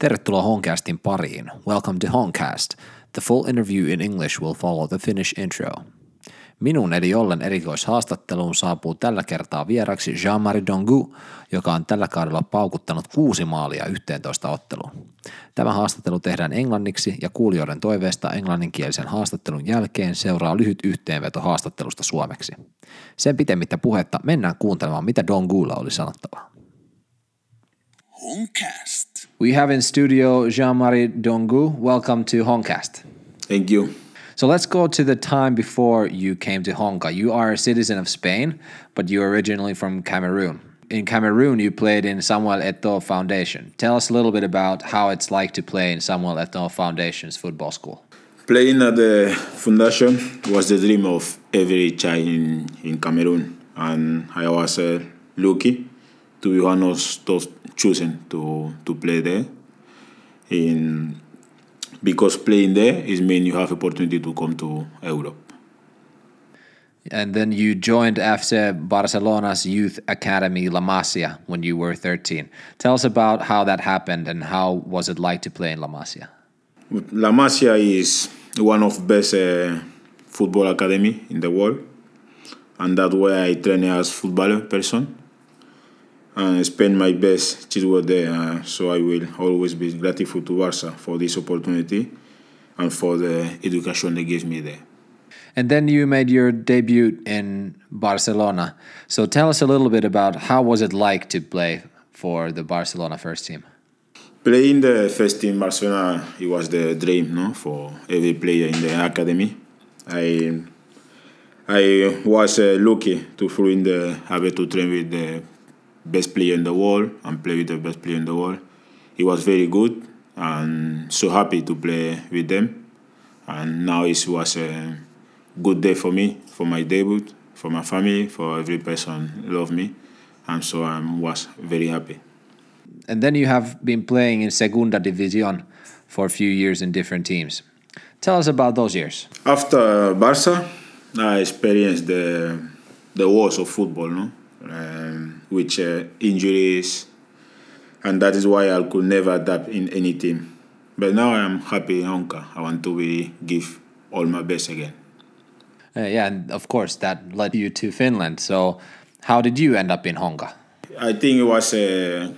Tervetuloa Honcastin pariin. Welcome to Honcast. The full interview in English will follow the Finnish intro. Minun eli Ollen erikoishaastatteluun saapuu tällä kertaa vieraksi Jean-Marie Dongu, joka on tällä kaudella paukuttanut kuusi maalia 11 otteluun. Tämä haastattelu tehdään englanniksi ja kuulijoiden toiveesta englanninkielisen haastattelun jälkeen seuraa lyhyt yhteenveto haastattelusta suomeksi. Sen pitemmittä puhetta mennään kuuntelemaan, mitä Dongulla oli sanottavaa. Honcast. We have in studio Jean-Marie Dongou. Welcome to Honcast. Thank you. So let's go to the time before you came to Honka. You are a citizen of Spain, but you're originally from Cameroon. In Cameroon, you played in Samuel Eto'o Foundation. Tell us a little bit about how it's like to play in Samuel Eto'o Foundation's football school. Playing at the foundation was the dream of every child in, in Cameroon, and I was uh, lucky to be one of those chosen to, to play there. In because playing there is mean you have opportunity to come to Europe. And then you joined FC Barcelona's youth academy La Masia when you were 13. Tell us about how that happened and how was it like to play in La Masia? La Masia is one of best uh, football academy in the world, and that way I train as footballer person and spend my best childhood there. Uh, so I will always be grateful to Barca for this opportunity and for the education they gave me there. And then you made your debut in Barcelona. So tell us a little bit about how was it like to play for the Barcelona first team? Playing the first team Barcelona, it was the dream, no, for every player in the academy. I I was uh, lucky to find the able to train with the best player in the world and play with the best player in the world. He was very good and so happy to play with them. And now it was a good day for me, for my debut, for my family, for every person love me. And so I was very happy. And then you have been playing in Segunda División for a few years in different teams. Tell us about those years. After Barca, I experienced the the wars of football, no? um, with uh, injuries, and that is why I could never adapt in any team. But now I am happy in Honka. I want to be, give all my best again. Uh, yeah, and of course that led you to Finland. So, how did you end up in Honka? I think it was uh,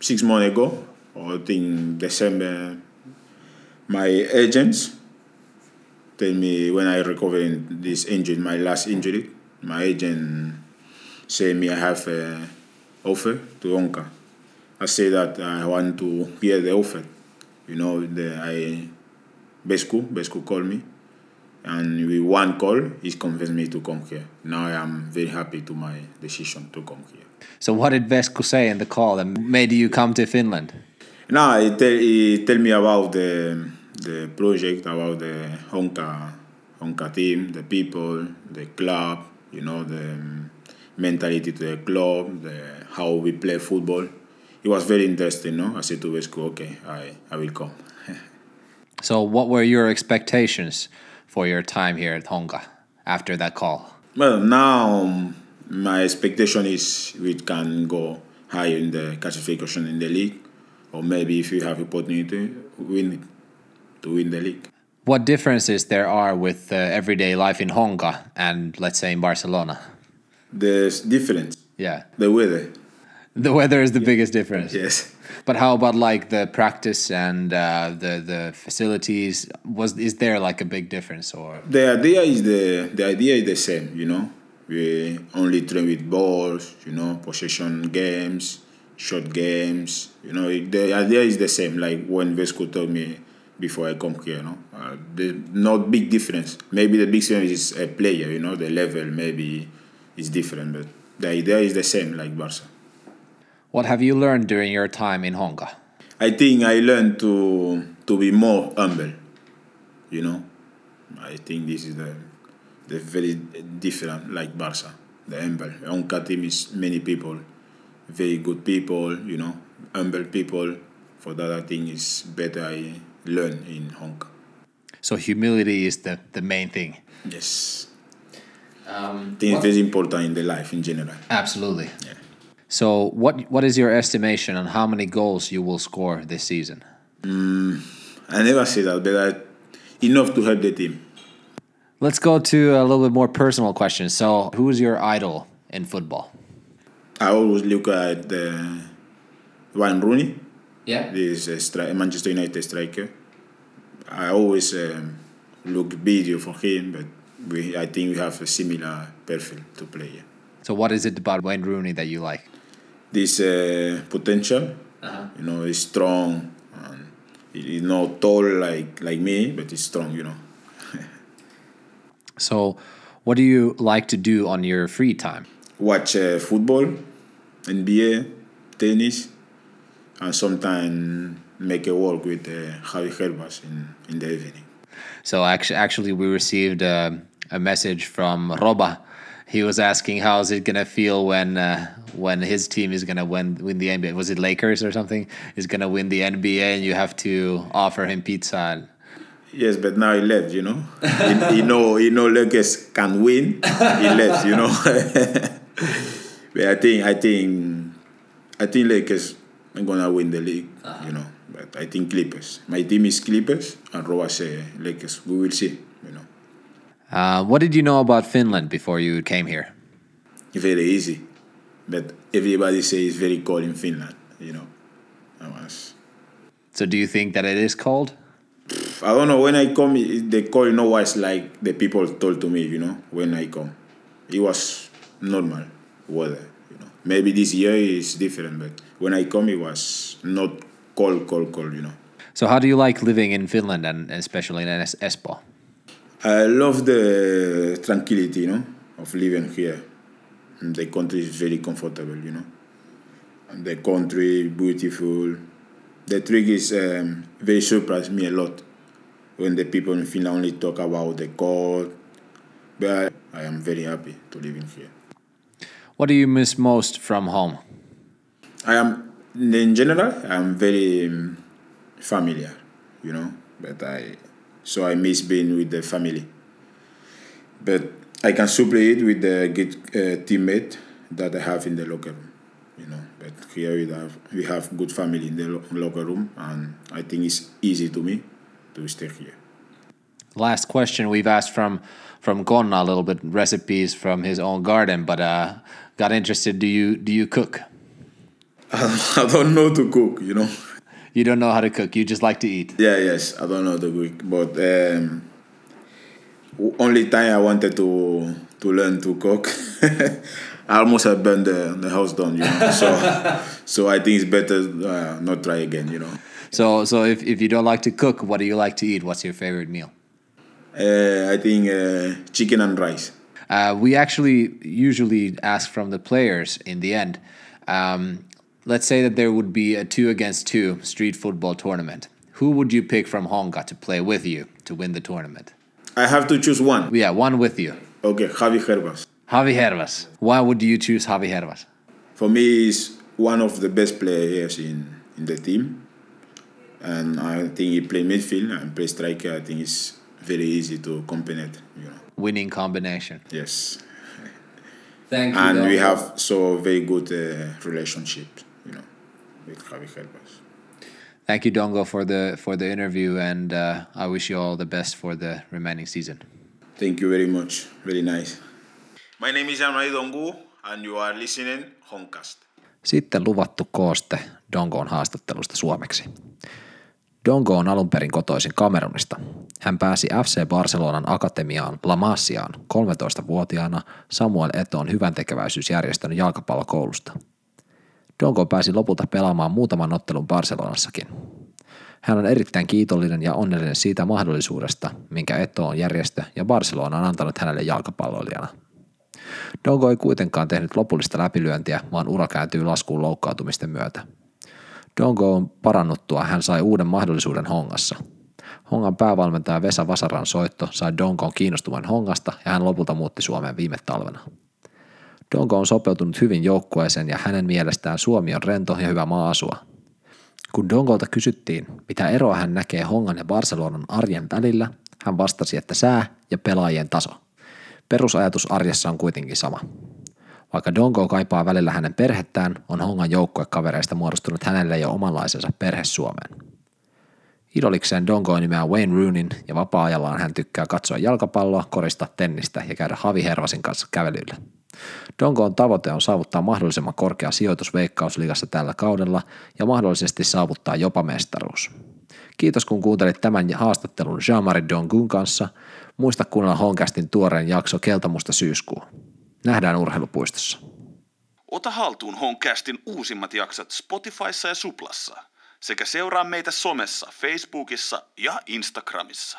six months ago, or I think December. My agents tell me when I recovered this injury, my last injury. My agent say me I have uh, a offer to Honka. I say that I want to hear the offer. You know, the I Vesku, Vesku called me, and with one call, he convinced me to come here. Now I am very happy to my decision to come here. So, what did Vesku say in the call that made you come to Finland? Now he tell, he tell me about the the project, about the Honka Honka team, the people, the club, you know, the mentality to the club, the, how we play football. It was very interesting, no? I said to Vesku, okay, I, I will come. so, what were your expectations for your time here at Honka after that call? Well, now um, my expectation is we can go higher in the classification in the league, or maybe if you have opportunity, win to win the league. What differences there are with uh, everyday life in Honka and let's say in Barcelona? There's difference. Yeah. The weather. The weather is the yeah. biggest difference. Yes. But how about like the practice and uh, the the facilities? Was is there like a big difference or? The idea is the the idea is the same. You know, we only train with balls. You know, possession games, short games. You know, the idea is the same. Like when Vesku told me before I come here. You know, uh, there's not big difference. Maybe the big difference is a player. You know, the level maybe is different, but the idea is the same like Barca. What have you learned during your time in Honka? I think I learned to to be more humble. You know, I think this is the the very different like Barca. The humble Honka team is many people, very good people. You know, humble people. For that, I think is better I learn in Honka. So humility is the the main thing. Yes. Um, I think important in the life in general. Absolutely. Yeah. So what what is your estimation on how many goals you will score this season? I never say that, but I, enough to help the team. Let's go to a little bit more personal questions. So, who is your idol in football? I always look at uh, Wayne Rooney. Yeah. This is a stri- Manchester United striker. I always um, look video for him, but we, I think we have a similar profile to play. Yeah. So, what is it about Wayne Rooney that you like? This uh, potential, you know, he's strong. And he- he's not tall like like me, but he's strong. You know. So, what do you like to do on your free time? Watch uh, football, NBA, tennis, and sometimes make a walk with uh, Javi Hervas in, in the evening. So, actually, actually we received uh, a message from Roba. He was asking how is it gonna feel when uh, when his team is gonna win win the NBA? Was it Lakers or something? Is gonna win the NBA and you have to offer him pizza. Yes, but now he left, you know. he, he know he know Lakers can win. He left, you know. but I think I think I think Lakers are gonna win the league, you know. I think Clippers. My team is Clippers and Roa say Lakers. We will see, you know. uh, what did you know about Finland before you came here? Very easy. But everybody say it's very cold in Finland, you know. I was So, do you think that it is cold? I don't know when I come. The call, you know, was like the people told to me, you know, when I come, it was normal weather, you know. Maybe this year is different, but when I come, it was not cold, cold, cold, you know. So, how do you like living in Finland and especially in Es- Espoo? I love the tranquility, you know, of living here. And The country is very comfortable, you know. And the country beautiful. The trick is um, very surprised me a lot when the people in Finland only talk about the cold. But I am very happy to live in here. What do you miss most from home? I am, in general, I am very um, familiar, you know. But I, so I miss being with the family. But I can supply it with the good uh, teammate that I have in the locker room, you know. But here we have we have good family in the lo- locker room, and I think it's easy to me to stay here. Last question we've asked from from Gonna a little bit recipes from his own garden, but uh, got interested. Do you do you cook? I don't know to cook, you know. You don't know how to cook. You just like to eat. Yeah, yes, I don't know the Greek, but um, only time I wanted to to learn to cook, I almost have burned the, the house down, you know. So, so I think it's better uh, not try again, you know. So so if, if you don't like to cook, what do you like to eat? What's your favorite meal? Uh, I think uh, chicken and rice. Uh, we actually usually ask from the players in the end. Um, let's say that there would be a two against two street football tournament. Who would you pick from Honka to play with you to win the tournament? I have to choose one. Yeah, one with you. Okay, Javi Hervas. Javi Hervas. Why would you choose Javi Hervas? For me, he's one of the best players in, in the team. And I think he play midfield and play striker. I think it's very easy to combine, you know. Winning combination. Yes. Thank you. and we have so very good uh, relationship, you know, with Javi Herbas. Thank you, Dongo, for the for the interview, and uh, I wish you all the best for the remaining season. Thank you very much. Very nice. My name is Jean-Marie Dongu, and you are listening Honcast. Sitten luvattu kooste Dongoon haastattelusta suomeksi. Dongo on alun perin kotoisin Kamerunista. Hän pääsi FC Barcelonan akatemiaan La Masiaan 13-vuotiaana Samuel Etoon hyvän tekeväisyysjärjestön jalkapallokoulusta. Dongo pääsi lopulta pelaamaan muutaman ottelun Barcelonassakin. Hän on erittäin kiitollinen ja onnellinen siitä mahdollisuudesta, minkä Etoon järjestö ja Barcelona on antanut hänelle jalkapalloilijana. Dongo ei kuitenkaan tehnyt lopullista läpilyöntiä, vaan ura kääntyy laskuun loukkaantumisten myötä. Dongo on parannuttua, hän sai uuden mahdollisuuden Hongassa. Hongan päävalmentaja Vesa Vasaran soitto sai Dongon kiinnostuvan Hongasta ja hän lopulta muutti Suomeen viime talvena. Dongo on sopeutunut hyvin joukkueeseen ja hänen mielestään Suomi on rento ja hyvä maa asua. Kun Dongolta kysyttiin, mitä eroa hän näkee Hongan ja Barcelonan arjen välillä, hän vastasi, että sää ja pelaajien taso. Perusajatus arjessa on kuitenkin sama. Vaikka Dongo kaipaa välillä hänen perhettään, on Hongan joukkuekavereista muodostunut hänelle jo omanlaisensa perhe Suomeen. Idolikseen Dongo nimeää Wayne Roonin ja vapaa-ajallaan hän tykkää katsoa jalkapalloa, koristaa tennistä ja käydä Havi Hervasin kanssa kävelyllä. Dongoon tavoite on saavuttaa mahdollisimman korkea sijoitus Veikkausligassa tällä kaudella ja mahdollisesti saavuttaa jopa mestaruus. Kiitos kun kuuntelit tämän haastattelun Jean-Marie Dongun kanssa. Muista kuunnella Honkastin tuoreen jakso Keltamusta syyskuu. Nähdään urheilupuistossa. Ota haltuun Honkastin uusimmat jaksot Spotifyssa ja Suplassa sekä seuraa meitä somessa, Facebookissa ja Instagramissa.